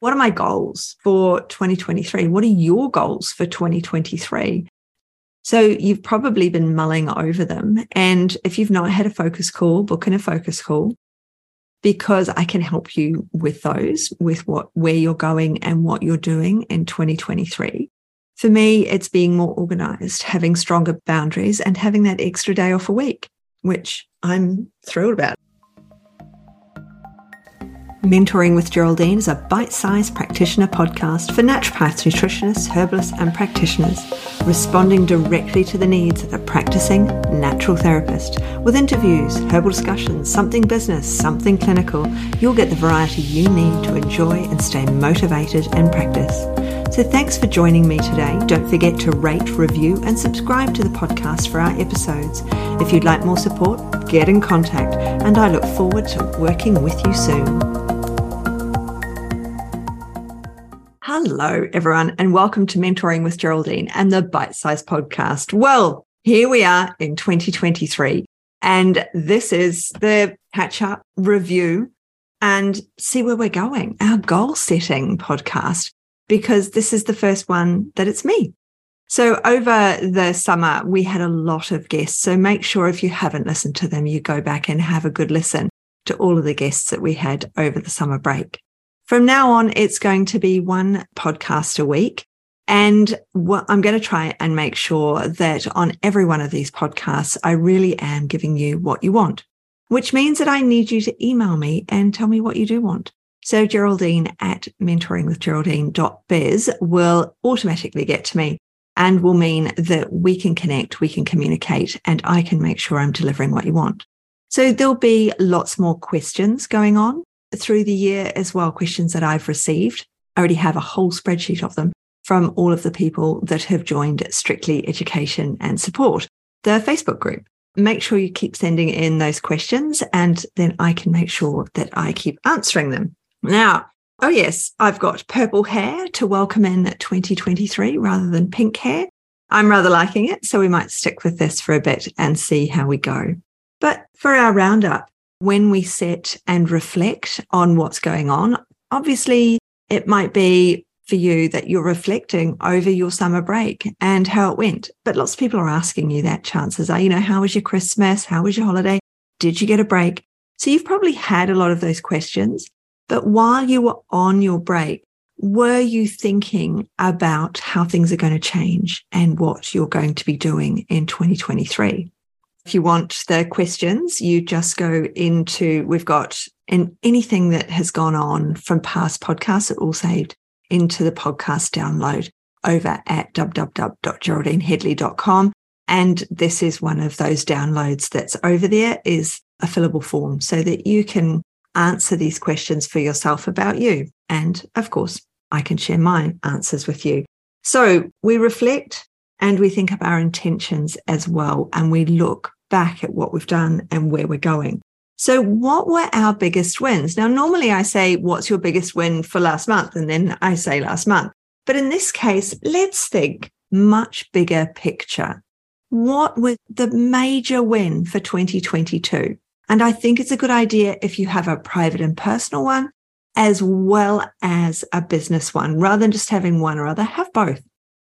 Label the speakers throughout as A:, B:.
A: what are my goals for 2023? What are your goals for 2023? So you've probably been mulling over them. And if you've not had a focus call, book in a focus call because I can help you with those, with what, where you're going and what you're doing in 2023. For me, it's being more organized, having stronger boundaries and having that extra day off a week, which I'm thrilled about. Mentoring with Geraldine is a bite sized practitioner podcast for naturopaths, nutritionists, herbalists, and practitioners, responding directly to the needs of the practicing natural therapist. With interviews, herbal discussions, something business, something clinical, you'll get the variety you need to enjoy and stay motivated in practice. So thanks for joining me today. Don't forget to rate, review, and subscribe to the podcast for our episodes. If you'd like more support, get in contact, and I look forward to working with you soon. Hello, everyone, and welcome to Mentoring with Geraldine and the Bite Size Podcast. Well, here we are in 2023, and this is the catch up review and see where we're going, our goal setting podcast, because this is the first one that it's me. So, over the summer, we had a lot of guests. So, make sure if you haven't listened to them, you go back and have a good listen to all of the guests that we had over the summer break. From now on, it's going to be one podcast a week. And I'm going to try and make sure that on every one of these podcasts, I really am giving you what you want, which means that I need you to email me and tell me what you do want. So Geraldine at mentoringwithgeraldine.biz will automatically get to me and will mean that we can connect, we can communicate, and I can make sure I'm delivering what you want. So there'll be lots more questions going on through the year as well, questions that I've received. I already have a whole spreadsheet of them from all of the people that have joined Strictly Education and Support, the Facebook group. Make sure you keep sending in those questions and then I can make sure that I keep answering them. Now, oh yes, I've got purple hair to welcome in 2023 rather than pink hair. I'm rather liking it, so we might stick with this for a bit and see how we go. But for our roundup, when we sit and reflect on what's going on, obviously it might be for you that you're reflecting over your summer break and how it went. But lots of people are asking you that. Chances are, you know, how was your Christmas? How was your holiday? Did you get a break? So you've probably had a lot of those questions. But while you were on your break, were you thinking about how things are going to change and what you're going to be doing in 2023? If you want the questions, you just go into, we've got and anything that has gone on from past podcasts, it all saved into the podcast download over at www.geraldineheadley.com. And this is one of those downloads that's over there is a fillable form so that you can answer these questions for yourself about you. And of course, I can share my answers with you. So we reflect and we think of our intentions as well. And we look back at what we've done and where we're going. So, what were our biggest wins? Now, normally I say, What's your biggest win for last month? And then I say last month. But in this case, let's think much bigger picture. What was the major win for 2022? And I think it's a good idea if you have a private and personal one, as well as a business one, rather than just having one or other, have both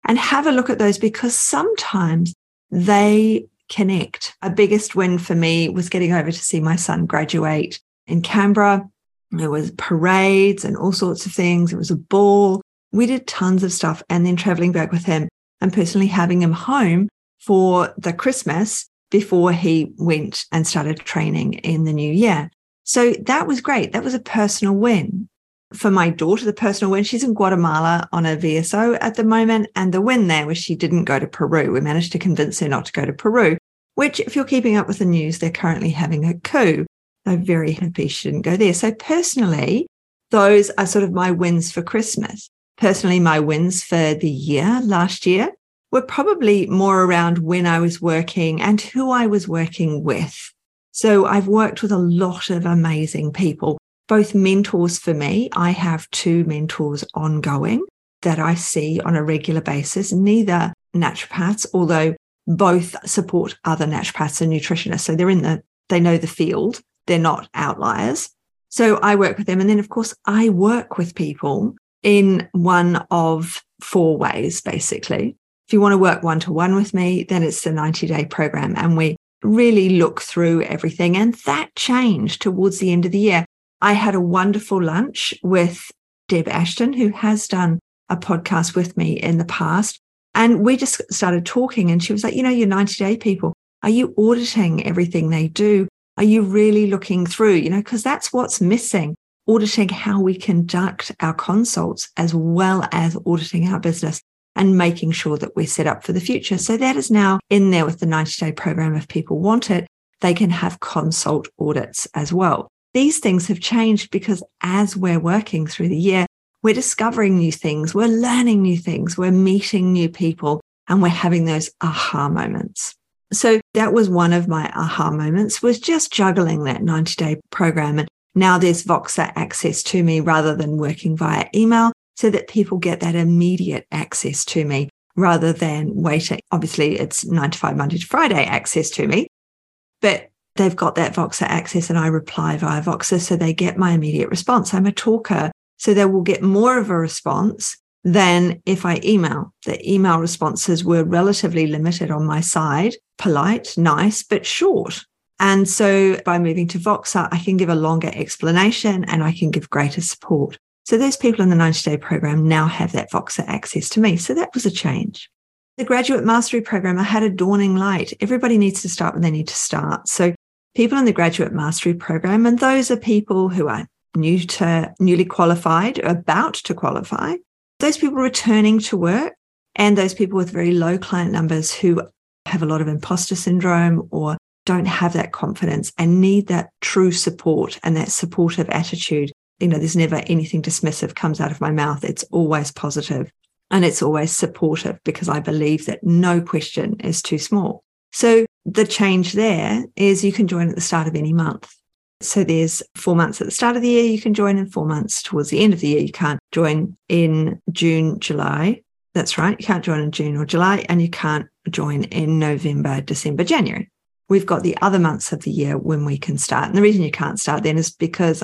A: and have a look at those because sometimes they connect. A biggest win for me was getting over to see my son graduate in Canberra. There was parades and all sorts of things. It was a ball. We did tons of stuff and then traveling back with him and personally having him home for the Christmas before he went and started training in the new year. So that was great. That was a personal win. For my daughter, the personal win, she's in Guatemala on a VSO at the moment. And the win there was she didn't go to Peru. We managed to convince her not to go to Peru which, if you're keeping up with the news, they're currently having a coup. I'm very happy she didn't go there. So, personally, those are sort of my wins for Christmas. Personally, my wins for the year last year were probably more around when I was working and who I was working with. So, I've worked with a lot of amazing people, both mentors for me. I have two mentors ongoing that I see on a regular basis, neither naturopaths, although both support other naturopaths and nutritionists. So they're in the, they know the field. They're not outliers. So I work with them. And then, of course, I work with people in one of four ways, basically. If you want to work one to one with me, then it's the 90 day program. And we really look through everything. And that changed towards the end of the year. I had a wonderful lunch with Deb Ashton, who has done a podcast with me in the past. And we just started talking, and she was like, You know, your 90 day people, are you auditing everything they do? Are you really looking through? You know, because that's what's missing auditing how we conduct our consults as well as auditing our business and making sure that we're set up for the future. So that is now in there with the 90 day program. If people want it, they can have consult audits as well. These things have changed because as we're working through the year, we're discovering new things, we're learning new things, we're meeting new people, and we're having those aha moments. So that was one of my aha moments was just juggling that 90 day program. And now there's Voxer access to me rather than working via email so that people get that immediate access to me rather than waiting. Obviously it's nine to five, Monday to Friday access to me, but they've got that Voxer access and I reply via Voxer. So they get my immediate response. I'm a talker. So they will get more of a response than if I email. The email responses were relatively limited on my side, polite, nice, but short. And so by moving to Voxer, I can give a longer explanation and I can give greater support. So those people in the 90 day program now have that Voxer access to me. So that was a change. The graduate mastery program, I had a dawning light. Everybody needs to start when they need to start. So people in the graduate mastery program, and those are people who are new to newly qualified, about to qualify, those people returning to work, and those people with very low client numbers who have a lot of imposter syndrome or don't have that confidence and need that true support and that supportive attitude. You know, there's never anything dismissive comes out of my mouth. It's always positive and it's always supportive because I believe that no question is too small. So the change there is you can join at the start of any month. So there's four months at the start of the year you can join, and four months towards the end of the year you can't join in June, July. That's right. You can't join in June or July, and you can't join in November, December, January. We've got the other months of the year when we can start. And the reason you can't start then is because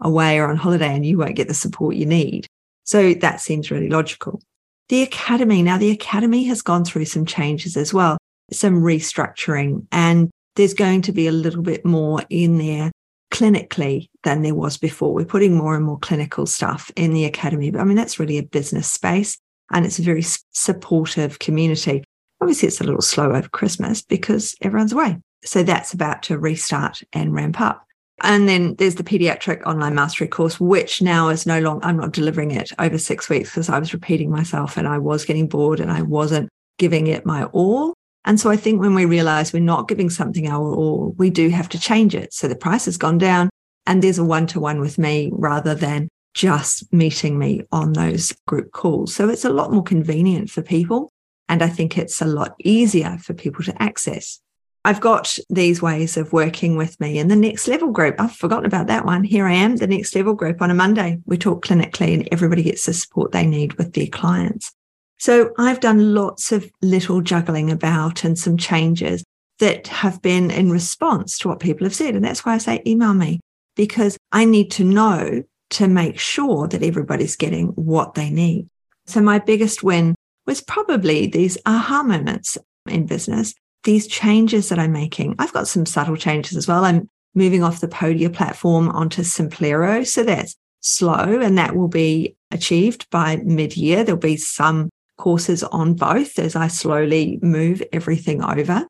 A: away or on holiday and you won't get the support you need. So that seems really logical. The academy. Now, the academy has gone through some changes as well, some restructuring, and there's going to be a little bit more in there clinically than there was before. We're putting more and more clinical stuff in the academy. But I mean, that's really a business space and it's a very supportive community. Obviously, it's a little slow over Christmas because everyone's away. So that's about to restart and ramp up. And then there's the pediatric online mastery course, which now is no longer, I'm not delivering it over six weeks because I was repeating myself and I was getting bored and I wasn't giving it my all. And so I think when we realize we're not giving something our all, we do have to change it. So the price has gone down and there's a one to one with me rather than just meeting me on those group calls. So it's a lot more convenient for people. And I think it's a lot easier for people to access. I've got these ways of working with me in the next level group. I've forgotten about that one. Here I am, the next level group on a Monday. We talk clinically and everybody gets the support they need with their clients. So I've done lots of little juggling about and some changes that have been in response to what people have said. And that's why I say email me because I need to know to make sure that everybody's getting what they need. So my biggest win was probably these aha moments in business, these changes that I'm making. I've got some subtle changes as well. I'm moving off the Podia platform onto Simplero. So that's slow and that will be achieved by mid year. There'll be some courses on both as I slowly move everything over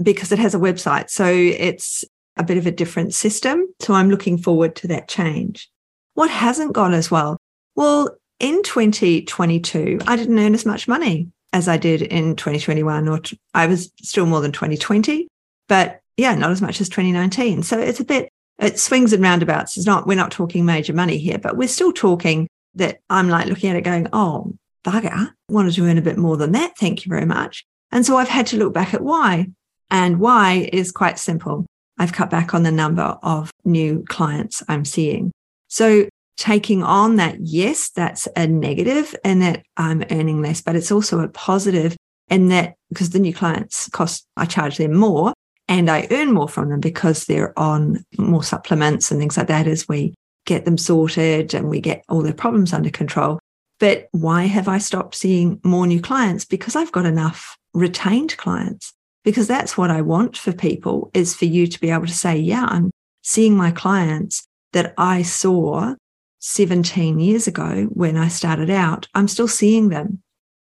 A: because it has a website. So it's a bit of a different system. So I'm looking forward to that change. What hasn't gone as well? Well, in 2022, I didn't earn as much money as I did in 2021, or I was still more than 2020, but yeah, not as much as 2019. So it's a bit, it swings and roundabouts. It's not, we're not talking major money here, but we're still talking that I'm like looking at it going, oh, bugger, wanted to earn a bit more than that. Thank you very much. And so I've had to look back at why. And why is quite simple. I've cut back on the number of new clients I'm seeing. So taking on that, yes, that's a negative and that I'm earning less, but it's also a positive in that because the new clients cost, I charge them more and I earn more from them because they're on more supplements and things like that as we get them sorted and we get all their problems under control. But why have I stopped seeing more new clients? Because I've got enough retained clients. Because that's what I want for people is for you to be able to say, yeah, I'm seeing my clients that I saw 17 years ago when I started out. I'm still seeing them.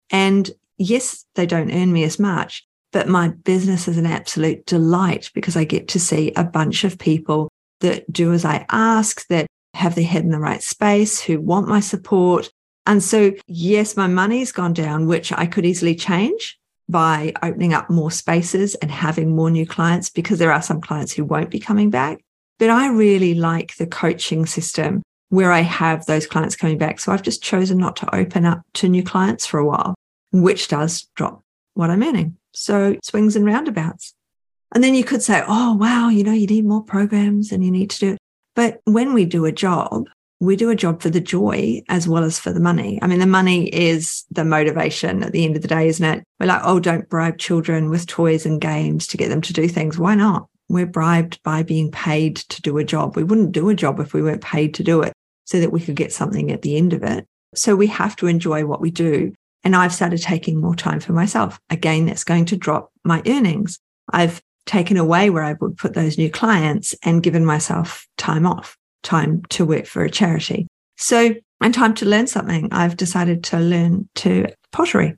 A: And yes, they don't earn me as much, but my business is an absolute delight because I get to see a bunch of people that do as I ask, that have their head in the right space, who want my support. And so, yes, my money's gone down, which I could easily change by opening up more spaces and having more new clients because there are some clients who won't be coming back. But I really like the coaching system where I have those clients coming back. So I've just chosen not to open up to new clients for a while, which does drop what I'm earning. So swings and roundabouts. And then you could say, oh, wow, you know, you need more programs and you need to do it. But when we do a job, we do a job for the joy as well as for the money. I mean, the money is the motivation at the end of the day, isn't it? We're like, oh, don't bribe children with toys and games to get them to do things. Why not? We're bribed by being paid to do a job. We wouldn't do a job if we weren't paid to do it so that we could get something at the end of it. So we have to enjoy what we do. And I've started taking more time for myself. Again, that's going to drop my earnings. I've taken away where I would put those new clients and given myself time off, time to work for a charity. So, and time to learn something. I've decided to learn to pottery.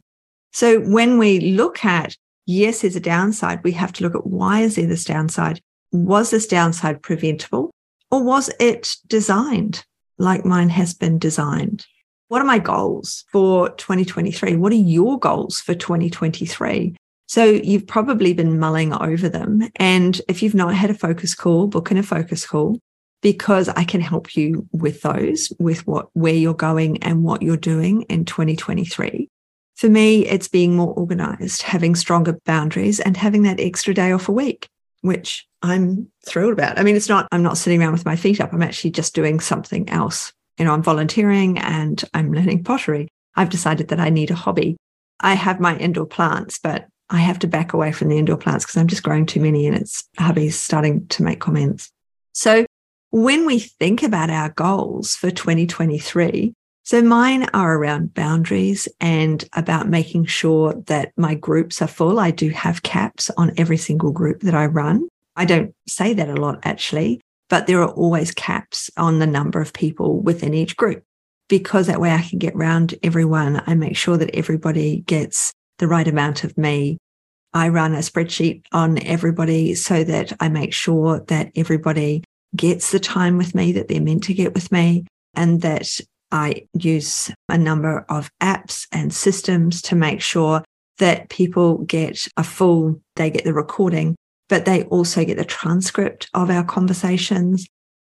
A: So when we look at, yes, there's a downside, we have to look at why is there this downside? Was this downside preventable or was it designed like mine has been designed? What are my goals for 2023? What are your goals for 2023? So you've probably been mulling over them. And if you've not had a focus call, book in a focus call because I can help you with those, with what, where you're going and what you're doing in 2023. For me, it's being more organized, having stronger boundaries and having that extra day off a week, which I'm thrilled about. I mean, it's not, I'm not sitting around with my feet up. I'm actually just doing something else. You know, I'm volunteering and I'm learning pottery. I've decided that I need a hobby. I have my indoor plants, but I have to back away from the indoor plants because I'm just growing too many and it's hubby's starting to make comments. So when we think about our goals for 2023, so mine are around boundaries and about making sure that my groups are full. I do have caps on every single group that I run. I don't say that a lot actually, but there are always caps on the number of people within each group because that way I can get round everyone. I make sure that everybody gets the right amount of me. I run a spreadsheet on everybody so that I make sure that everybody gets the time with me that they're meant to get with me and that I use a number of apps and systems to make sure that people get a full, they get the recording, but they also get the transcript of our conversations.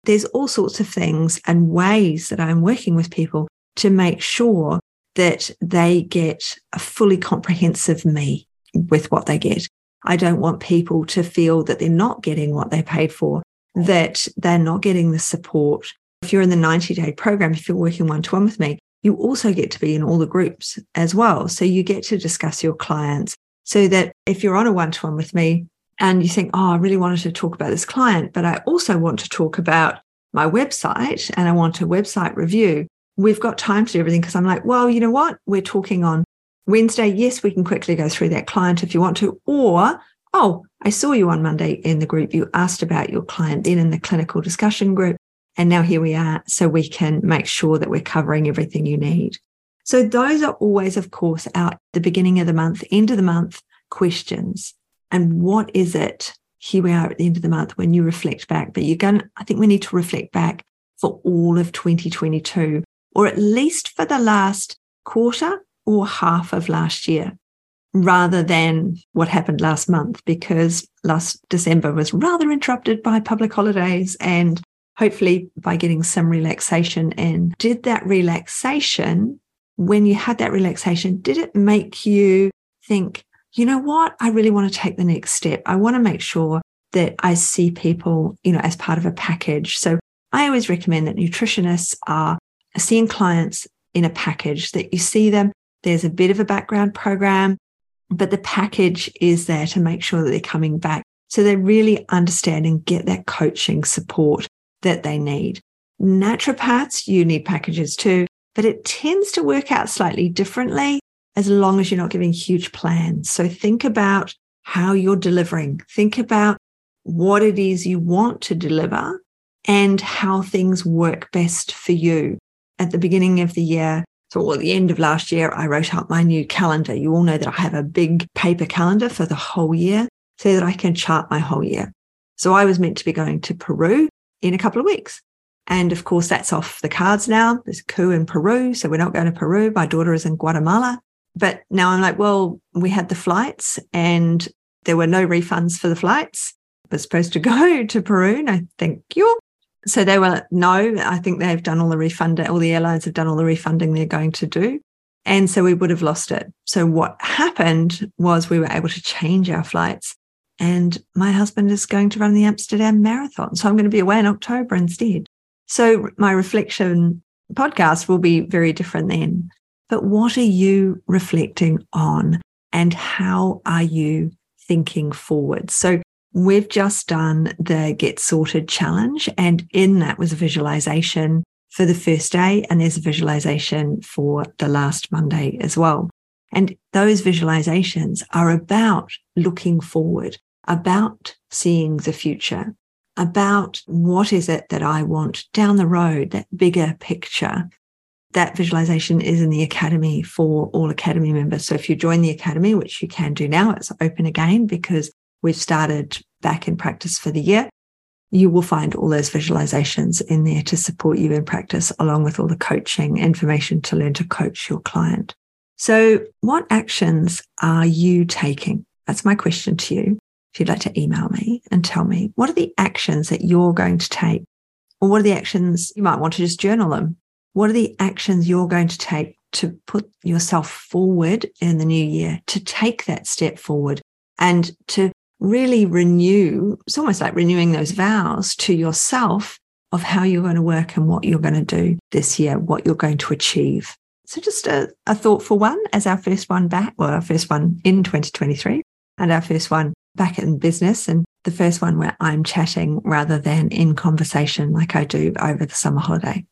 A: There's all sorts of things and ways that I'm working with people to make sure that they get a fully comprehensive me with what they get. I don't want people to feel that they're not getting what they paid for, that they're not getting the support. If you're in the 90 day program, if you're working one to one with me, you also get to be in all the groups as well. So you get to discuss your clients so that if you're on a one to one with me and you think, oh, I really wanted to talk about this client, but I also want to talk about my website and I want a website review, we've got time to do everything because I'm like, well, you know what? We're talking on Wednesday. Yes, we can quickly go through that client if you want to. Or, oh, I saw you on Monday in the group. You asked about your client then in the clinical discussion group. And now here we are. So we can make sure that we're covering everything you need. So those are always, of course, our the beginning of the month, end of the month questions. And what is it? Here we are at the end of the month when you reflect back, but you're going, I think we need to reflect back for all of 2022 or at least for the last quarter or half of last year, rather than what happened last month, because last December was rather interrupted by public holidays and hopefully by getting some relaxation in. Did that relaxation, when you had that relaxation, did it make you think, you know what? I really want to take the next step. I want to make sure that I see people, you know, as part of a package. So I always recommend that nutritionists are seeing clients in a package that you see them. There's a bit of a background program, but the package is there to make sure that they're coming back So they really understand and get that coaching support that they need. Naturopaths, you need packages too, but it tends to work out slightly differently as long as you're not giving huge plans. So think about how you're delivering. Think about what it is you want to deliver and how things work best for you. At the beginning of the year, so at the end of last year, I wrote out my new calendar. You all know that I have a big paper calendar for the whole year so that I can chart my whole year. So I was meant to be going to Peru in a couple of weeks. And of course, that's off the cards now. There's a coup in Peru. So we're not going to Peru. My daughter is in Guatemala. But now I'm like, well, we had the flights and there were no refunds for the flights. I was supposed to go to Peru. No, thank you. So they were, no, I think they've done all the refunding, all the airlines have done all the refunding they're going to do. And so we would have lost it. So what happened was we were able to change our flights. And my husband is going to run the Amsterdam Marathon. So I'm going to be away in October instead. So my reflection podcast will be very different then. But what are you reflecting on and how are you thinking forward? So we've just done the Get Sorted challenge, and in that was a visualization for the first day, and there's a visualization for the last Monday as well. And those visualizations are about looking forward, about seeing the future, about what is it that I want down the road, that bigger picture that visualization is in the academy for all academy members. So if you join the academy, which you can do now, it's open again because we've started back in practice for the year. You will find all those visualizations in there to support you in practice, along with all the coaching information to learn to coach your client. So, what actions are you taking? That's my question to you. If you'd like to email me and tell me what are the actions that you're going to take, or what are the actions you might want to just journal them what are the actions you're going to take to put yourself forward in the new year, to take that step forward and to really renew? It's almost like renewing those vows to yourself of how you're going to work and what you're going to do this year, what you're going to achieve. So, just a, a thoughtful one as our first one back, or our first one in 2023, and our first one back in business, and the first one where I'm chatting rather than in conversation like I do over the summer holiday.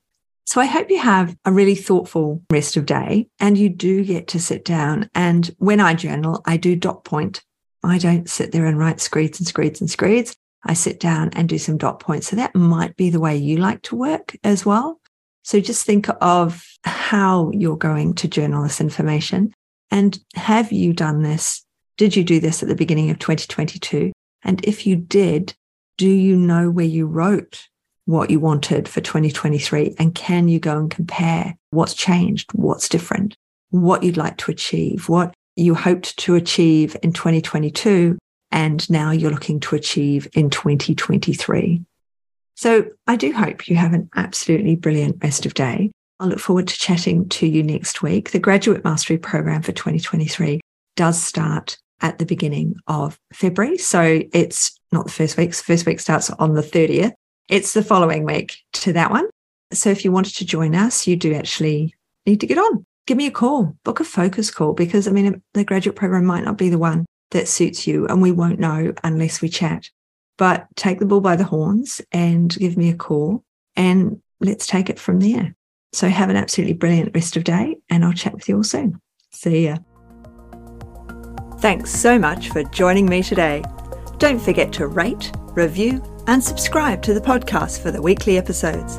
A: So I hope you have a really thoughtful rest of day and you do get to sit down. And when I journal, I do dot point. I don't sit there and write screeds and screeds and screeds. I sit down and do some dot points. So that might be the way you like to work as well. So just think of how you're going to journal this information. And have you done this? Did you do this at the beginning of 2022? And if you did, do you know where you wrote what you wanted for 2023? And can you go and compare what's changed, what's different, what you'd like to achieve, what you hoped to achieve in 2022, and now you're looking to achieve in 2023? So I do hope you have an absolutely brilliant rest of day. I look forward to chatting to you next week. The Graduate Mastery Program for 2023 does start at the beginning of February. So it's not the first week. First week starts on the 30th. It's the following week to that one. So if you wanted to join us, you do actually need to get on. Give me a call, book a focus call, because I mean, the graduate program might not be the one that suits you, and we won't know unless we chat. But take the bull by the horns and give me a call, and let's take it from there. So have an absolutely brilliant rest of day, and I'll chat with you all soon. See ya. Thanks so much for joining me today. Don't forget to rate, review, and subscribe to the podcast for the weekly episodes.